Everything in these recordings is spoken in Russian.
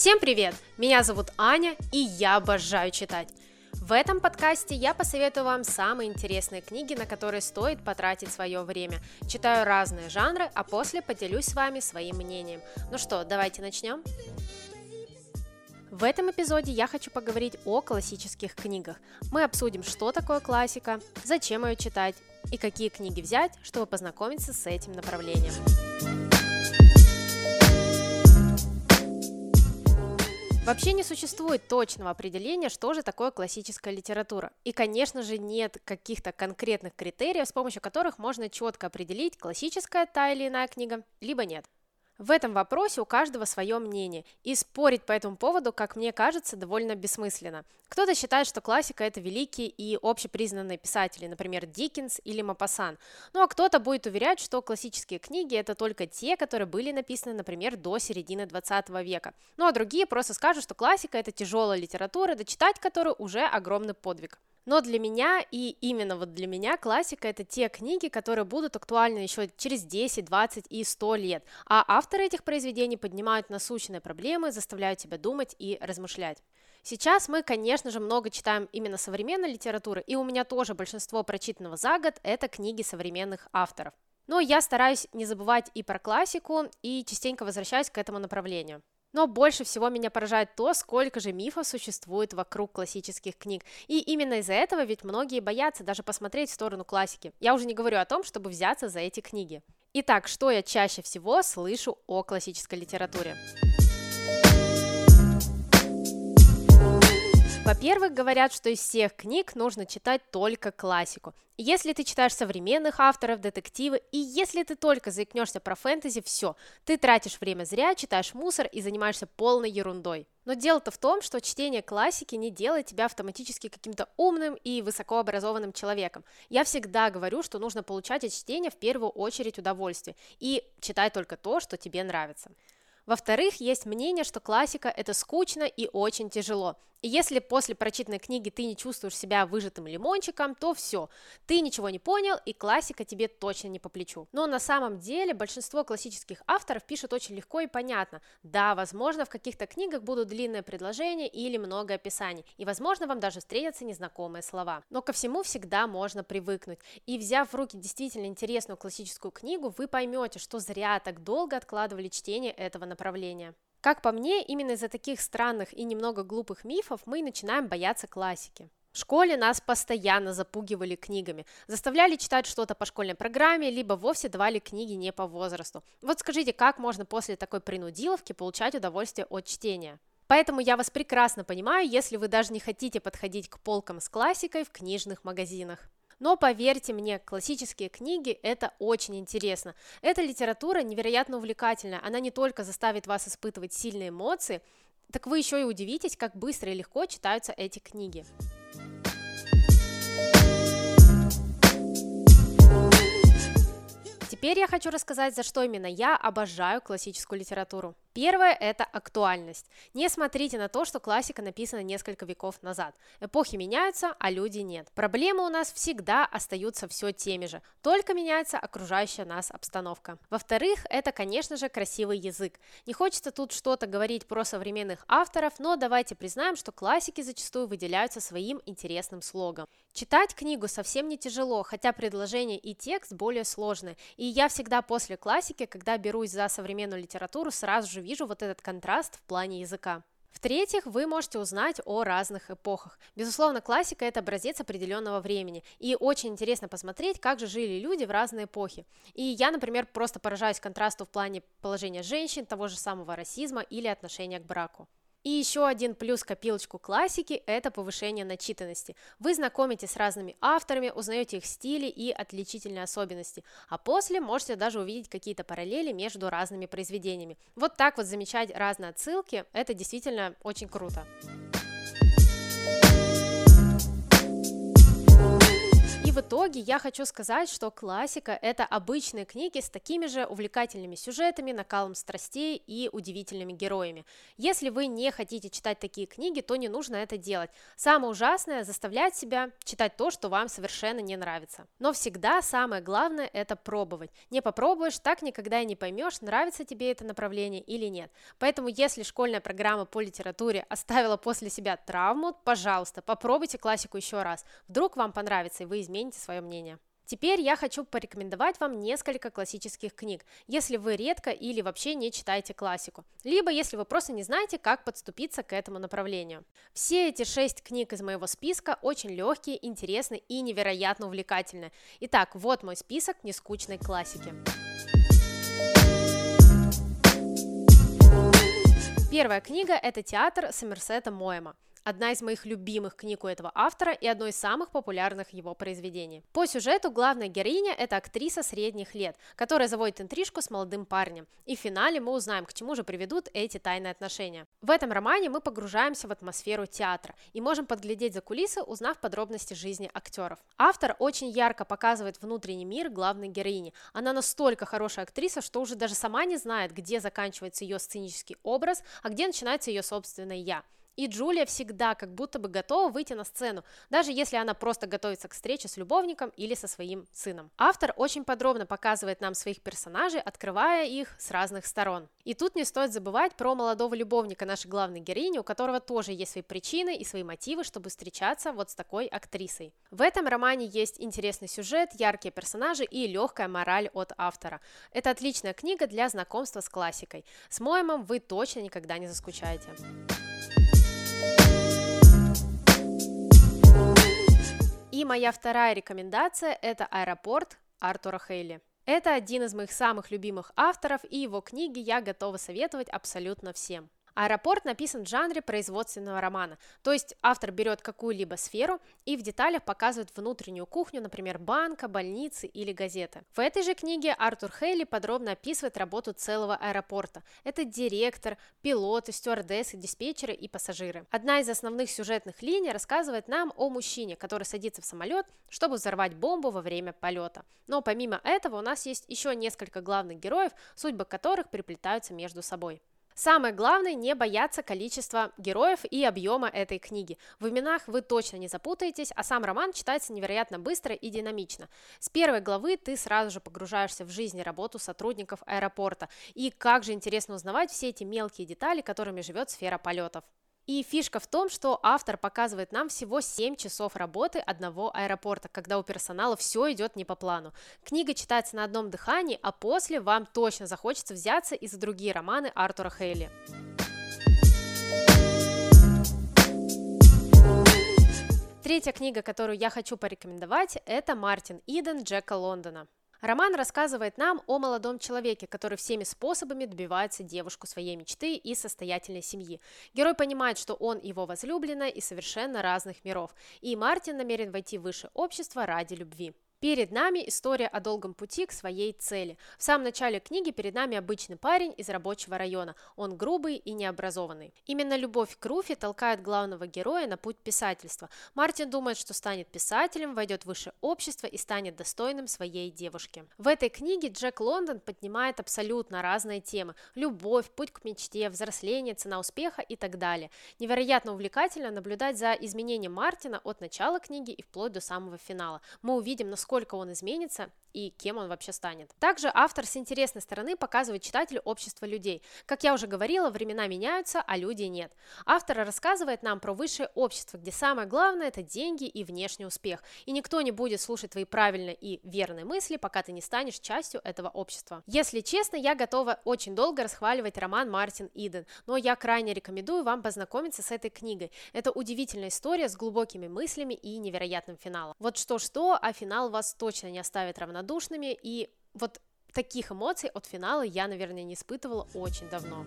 Всем привет! Меня зовут Аня, и я обожаю читать. В этом подкасте я посоветую вам самые интересные книги, на которые стоит потратить свое время. Читаю разные жанры, а после поделюсь с вами своим мнением. Ну что, давайте начнем? В этом эпизоде я хочу поговорить о классических книгах. Мы обсудим, что такое классика, зачем ее читать и какие книги взять, чтобы познакомиться с этим направлением. Вообще не существует точного определения, что же такое классическая литература. И, конечно же, нет каких-то конкретных критериев, с помощью которых можно четко определить, классическая та или иная книга, либо нет. В этом вопросе у каждого свое мнение, и спорить по этому поводу, как мне кажется, довольно бессмысленно. Кто-то считает, что классика – это великие и общепризнанные писатели, например, Диккенс или Мапасан, ну а кто-то будет уверять, что классические книги – это только те, которые были написаны, например, до середины 20 века. Ну а другие просто скажут, что классика – это тяжелая литература, дочитать которую уже огромный подвиг. Но для меня и именно вот для меня классика это те книги, которые будут актуальны еще через 10, 20 и 100 лет. А авторы этих произведений поднимают насущные проблемы, заставляют тебя думать и размышлять. Сейчас мы, конечно же, много читаем именно современной литературы, и у меня тоже большинство прочитанного за год – это книги современных авторов. Но я стараюсь не забывать и про классику, и частенько возвращаюсь к этому направлению. Но больше всего меня поражает то, сколько же мифов существует вокруг классических книг. И именно из-за этого ведь многие боятся даже посмотреть в сторону классики. Я уже не говорю о том, чтобы взяться за эти книги. Итак, что я чаще всего слышу о классической литературе? Во-первых, говорят, что из всех книг нужно читать только классику. Если ты читаешь современных авторов, детективы, и если ты только заикнешься про фэнтези, все, ты тратишь время зря, читаешь мусор и занимаешься полной ерундой. Но дело-то в том, что чтение классики не делает тебя автоматически каким-то умным и высокообразованным человеком. Я всегда говорю, что нужно получать от чтения в первую очередь удовольствие и читать только то, что тебе нравится. Во-вторых, есть мнение, что классика – это скучно и очень тяжело. И если после прочитанной книги ты не чувствуешь себя выжатым лимончиком, то все, ты ничего не понял, и классика тебе точно не по плечу. Но на самом деле большинство классических авторов пишут очень легко и понятно. Да, возможно, в каких-то книгах будут длинные предложения или много описаний, и возможно, вам даже встретятся незнакомые слова. Но ко всему всегда можно привыкнуть. И взяв в руки действительно интересную классическую книгу, вы поймете, что зря так долго откладывали чтение этого направления. Как по мне, именно из-за таких странных и немного глупых мифов мы начинаем бояться классики. В школе нас постоянно запугивали книгами, заставляли читать что-то по школьной программе, либо вовсе давали книги не по возрасту. Вот скажите, как можно после такой принудиловки получать удовольствие от чтения? Поэтому я вас прекрасно понимаю, если вы даже не хотите подходить к полкам с классикой в книжных магазинах. Но поверьте мне, классические книги – это очень интересно. Эта литература невероятно увлекательная. Она не только заставит вас испытывать сильные эмоции, так вы еще и удивитесь, как быстро и легко читаются эти книги. Теперь я хочу рассказать, за что именно я обожаю классическую литературу. Первое – это актуальность. Не смотрите на то, что классика написана несколько веков назад. Эпохи меняются, а люди нет. Проблемы у нас всегда остаются все теми же, только меняется окружающая нас обстановка. Во-вторых, это, конечно же, красивый язык. Не хочется тут что-то говорить про современных авторов, но давайте признаем, что классики зачастую выделяются своим интересным слогом. Читать книгу совсем не тяжело, хотя предложение и текст более сложные. И я всегда после классики, когда берусь за современную литературу, сразу же вижу вот этот контраст в плане языка. В-третьих, вы можете узнать о разных эпохах. Безусловно, классика – это образец определенного времени, и очень интересно посмотреть, как же жили люди в разные эпохи. И я, например, просто поражаюсь контрасту в плане положения женщин, того же самого расизма или отношения к браку. И еще один плюс копилочку классики – это повышение начитанности. Вы знакомитесь с разными авторами, узнаете их стили и отличительные особенности, а после можете даже увидеть какие-то параллели между разными произведениями. Вот так вот замечать разные отсылки – это действительно очень круто. В итоге я хочу сказать, что классика – это обычные книги с такими же увлекательными сюжетами, накалом страстей и удивительными героями. Если вы не хотите читать такие книги, то не нужно это делать. Самое ужасное – заставлять себя читать то, что вам совершенно не нравится. Но всегда самое главное – это пробовать. Не попробуешь, так никогда и не поймешь, нравится тебе это направление или нет. Поэтому, если школьная программа по литературе оставила после себя травму, пожалуйста, попробуйте классику еще раз. Вдруг вам понравится, и вы измените свое мнение. Теперь я хочу порекомендовать вам несколько классических книг, если вы редко или вообще не читаете классику, либо если вы просто не знаете, как подступиться к этому направлению. Все эти шесть книг из моего списка очень легкие, интересные и невероятно увлекательные. Итак, вот мой список нескучной классики. Первая книга – это «Театр» Сомерсета Моэма одна из моих любимых книг у этого автора и одно из самых популярных его произведений. По сюжету главная героиня – это актриса средних лет, которая заводит интрижку с молодым парнем. И в финале мы узнаем, к чему же приведут эти тайные отношения. В этом романе мы погружаемся в атмосферу театра и можем подглядеть за кулисы, узнав подробности жизни актеров. Автор очень ярко показывает внутренний мир главной героини. Она настолько хорошая актриса, что уже даже сама не знает, где заканчивается ее сценический образ, а где начинается ее собственное «я». И Джулия всегда как будто бы готова выйти на сцену, даже если она просто готовится к встрече с любовником или со своим сыном. Автор очень подробно показывает нам своих персонажей, открывая их с разных сторон. И тут не стоит забывать про молодого любовника нашей главной героини, у которого тоже есть свои причины и свои мотивы, чтобы встречаться вот с такой актрисой. В этом романе есть интересный сюжет, яркие персонажи и легкая мораль от автора. Это отличная книга для знакомства с классикой. С Моемом вы точно никогда не заскучаете. И моя вторая рекомендация – это «Аэропорт» Артура Хейли. Это один из моих самых любимых авторов, и его книги я готова советовать абсолютно всем. Аэропорт написан в жанре производственного романа, то есть автор берет какую-либо сферу и в деталях показывает внутреннюю кухню, например, банка, больницы или газеты. В этой же книге Артур Хейли подробно описывает работу целого аэропорта. Это директор, пилоты, стюардессы, диспетчеры и пассажиры. Одна из основных сюжетных линий рассказывает нам о мужчине, который садится в самолет, чтобы взорвать бомбу во время полета. Но помимо этого у нас есть еще несколько главных героев, судьбы которых переплетаются между собой. Самое главное не бояться количества героев и объема этой книги. В именах вы точно не запутаетесь, а сам роман читается невероятно быстро и динамично. С первой главы ты сразу же погружаешься в жизнь и работу сотрудников аэропорта. И как же интересно узнавать все эти мелкие детали, которыми живет сфера полетов. И фишка в том, что автор показывает нам всего 7 часов работы одного аэропорта, когда у персонала все идет не по плану. Книга читается на одном дыхании, а после вам точно захочется взяться и за другие романы Артура Хейли. Третья книга, которую я хочу порекомендовать, это Мартин Иден Джека Лондона. Роман рассказывает нам о молодом человеке, который всеми способами добивается девушку своей мечты и состоятельной семьи. Герой понимает, что он его возлюбленная из совершенно разных миров, и Мартин намерен войти в высшее общество ради любви. Перед нами история о долгом пути к своей цели. В самом начале книги перед нами обычный парень из рабочего района. Он грубый и необразованный. Именно любовь к Руфи толкает главного героя на путь писательства. Мартин думает, что станет писателем, войдет в высшее общество и станет достойным своей девушки. В этой книге Джек Лондон поднимает абсолютно разные темы. Любовь, путь к мечте, взросление, цена успеха и так далее. Невероятно увлекательно наблюдать за изменением Мартина от начала книги и вплоть до самого финала. Мы увидим, насколько насколько он изменится и кем он вообще станет. Также автор с интересной стороны показывает читателю общество людей. Как я уже говорила, времена меняются, а люди нет. Автор рассказывает нам про высшее общество, где самое главное – это деньги и внешний успех. И никто не будет слушать твои правильные и верные мысли, пока ты не станешь частью этого общества. Если честно, я готова очень долго расхваливать роман Мартин Иден, но я крайне рекомендую вам познакомиться с этой книгой. Это удивительная история с глубокими мыслями и невероятным финалом. Вот что-что, а финал вас точно не оставит равнодушными, и вот таких эмоций от финала я, наверное, не испытывала очень давно.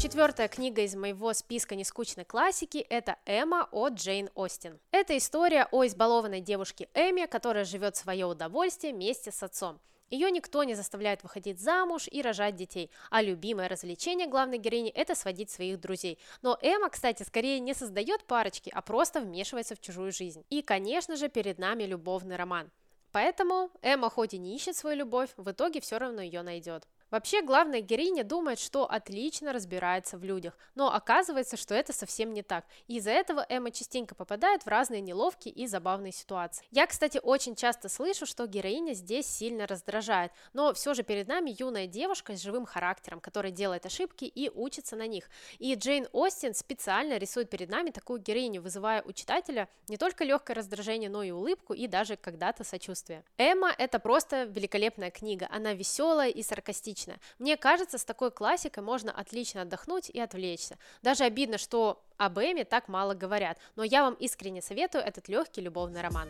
Четвертая книга из моего списка нескучной классики – это «Эмма» от Джейн Остин. Это история о избалованной девушке Эмме, которая живет свое удовольствие вместе с отцом. Ее никто не заставляет выходить замуж и рожать детей, а любимое развлечение главной героини – это сводить своих друзей. Но Эмма, кстати, скорее не создает парочки, а просто вмешивается в чужую жизнь. И, конечно же, перед нами любовный роман. Поэтому Эмма хоть и не ищет свою любовь, в итоге все равно ее найдет. Вообще, главная героиня думает, что отлично разбирается в людях, но оказывается, что это совсем не так. Из-за этого Эмма частенько попадает в разные неловкие и забавные ситуации. Я, кстати, очень часто слышу, что героиня здесь сильно раздражает, но все же перед нами юная девушка с живым характером, которая делает ошибки и учится на них. И Джейн Остин специально рисует перед нами такую героиню, вызывая у читателя не только легкое раздражение, но и улыбку и даже когда-то сочувствие. Эмма – это просто великолепная книга, она веселая и саркастичная, отлично. Мне кажется, с такой классикой можно отлично отдохнуть и отвлечься. Даже обидно, что об Эме так мало говорят, но я вам искренне советую этот легкий любовный роман.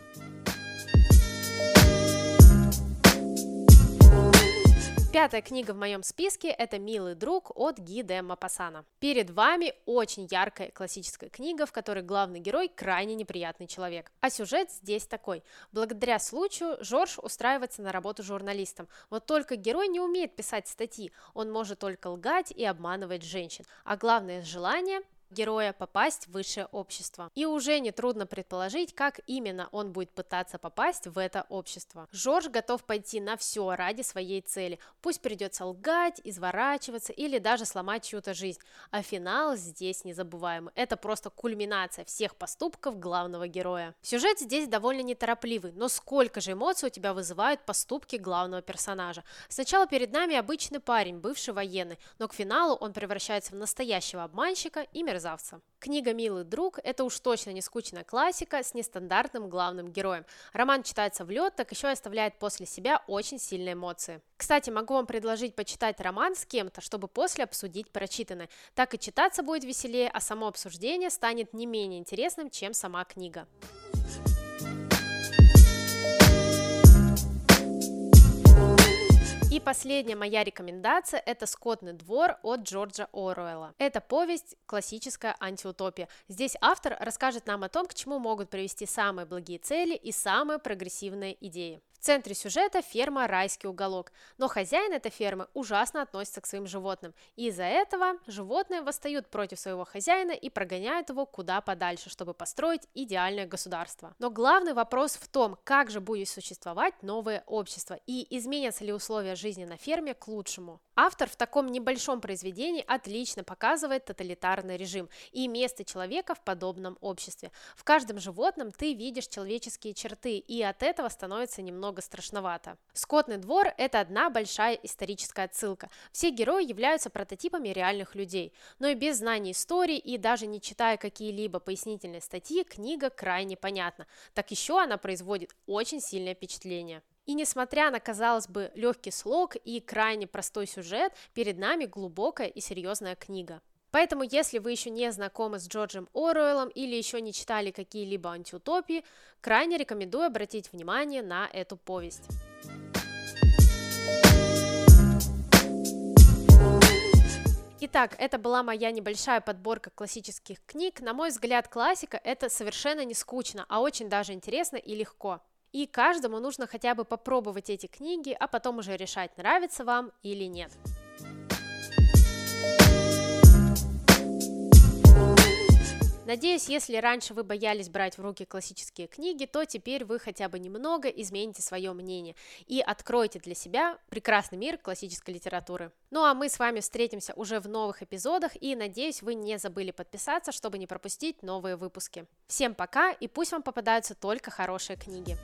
Пятая книга в моем списке – это «Милый друг» от Ги де Мапасана. Перед вами очень яркая классическая книга, в которой главный герой крайне неприятный человек. А сюжет здесь такой. Благодаря случаю Жорж устраивается на работу журналистом. Вот только герой не умеет писать статьи, он может только лгать и обманывать женщин. А главное желание героя попасть в высшее общество. И уже нетрудно предположить, как именно он будет пытаться попасть в это общество. Жорж готов пойти на все ради своей цели. Пусть придется лгать, изворачиваться или даже сломать чью-то жизнь. А финал здесь незабываемый. Это просто кульминация всех поступков главного героя. Сюжет здесь довольно неторопливый, но сколько же эмоций у тебя вызывают поступки главного персонажа. Сначала перед нами обычный парень, бывший военный, но к финалу он превращается в настоящего обманщика и мерзавца мерзавца. Книга «Милый друг» – это уж точно не скучная классика с нестандартным главным героем. Роман читается в лед, так еще и оставляет после себя очень сильные эмоции. Кстати, могу вам предложить почитать роман с кем-то, чтобы после обсудить прочитанное. Так и читаться будет веселее, а само обсуждение станет не менее интересным, чем сама книга. И последняя моя рекомендация – это «Скотный двор» от Джорджа Оруэлла. Это повесть классическая антиутопия. Здесь автор расскажет нам о том, к чему могут привести самые благие цели и самые прогрессивные идеи. В центре сюжета ферма «Райский уголок», но хозяин этой фермы ужасно относится к своим животным, и из-за этого животные восстают против своего хозяина и прогоняют его куда подальше, чтобы построить идеальное государство. Но главный вопрос в том, как же будет существовать новое общество и изменятся ли условия жизни на ферме к лучшему. Автор в таком небольшом произведении отлично показывает тоталитарный режим и место человека в подобном обществе. В каждом животном ты видишь человеческие черты, и от этого становится немного страшновато. Скотный двор – это одна большая историческая отсылка. Все герои являются прототипами реальных людей. Но и без знаний истории и даже не читая какие-либо пояснительные статьи, книга крайне понятна. Так еще она производит очень сильное впечатление. И несмотря на, казалось бы, легкий слог и крайне простой сюжет, перед нами глубокая и серьезная книга. Поэтому, если вы еще не знакомы с Джорджем Оруэллом или еще не читали какие-либо антиутопии, крайне рекомендую обратить внимание на эту повесть. Итак, это была моя небольшая подборка классических книг. На мой взгляд, классика это совершенно не скучно, а очень даже интересно и легко. И каждому нужно хотя бы попробовать эти книги, а потом уже решать, нравится вам или нет. Надеюсь, если раньше вы боялись брать в руки классические книги, то теперь вы хотя бы немного измените свое мнение и откроете для себя прекрасный мир классической литературы. Ну а мы с вами встретимся уже в новых эпизодах и надеюсь, вы не забыли подписаться, чтобы не пропустить новые выпуски. Всем пока и пусть вам попадаются только хорошие книги.